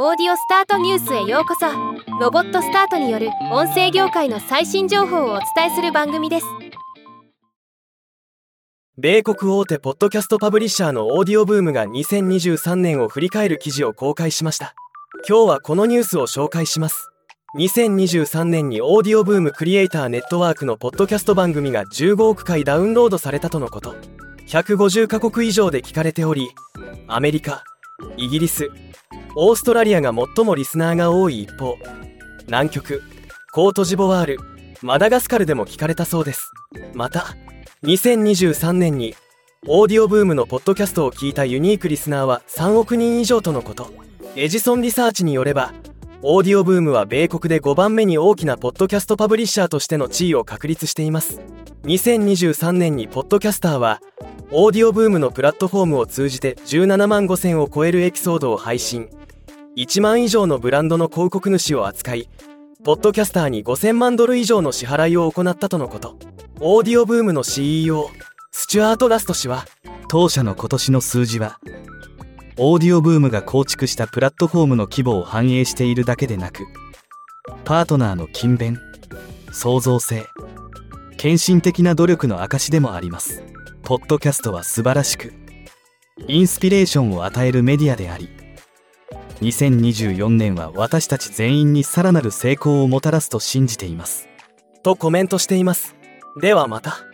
オーディオスタートニュースへようこそ。ロボットスタートによる音声業界の最新情報をお伝えする番組です。米国大手ポッドキャストパブリッシャーのオーディオブームが2023年を振り返る記事を公開しました。今日はこのニュースを紹介します。2023年にオーディオブームクリエイターネットワークのポッドキャスト番組が15億回ダウンロードされたとのこと。150カ国以上で聞かれておりアメリカイギリスオーストラリアが最もリスナーが多い一方南極コートジボワールマダガスカルでも聞かれたそうです。また2023年にオーディオブームのポッドキャストを聞いたユニークリスナーは3億人以上とのこと。エジソンリサーチによればオーディオブームは米国で5番目に大きなポッドキャストパブリッシャーとしての地位を確立しています。2023年にポッドキャスターはオーディオブームのプラットフォームを通じて17万5000を超えるエピソードを配信。1万以上のブランドの広告主を扱いポッドキャスターに5000万ドル以上の支払いを行ったとのこと。オーディオブームの CEO スチュアート・ラスト氏は当社の今年の数字はオーディオブームが構築したプラットフォームの規模を反映しているだけでなくパートナーの勤勉創造性献身的な努力の証でもあります。ポッドキャストは素晴らしくインスピレーションを与えるメディアであり2024年は私たち全員にさらなる成功をもたらすと信じています。とコメントしています。ではまた。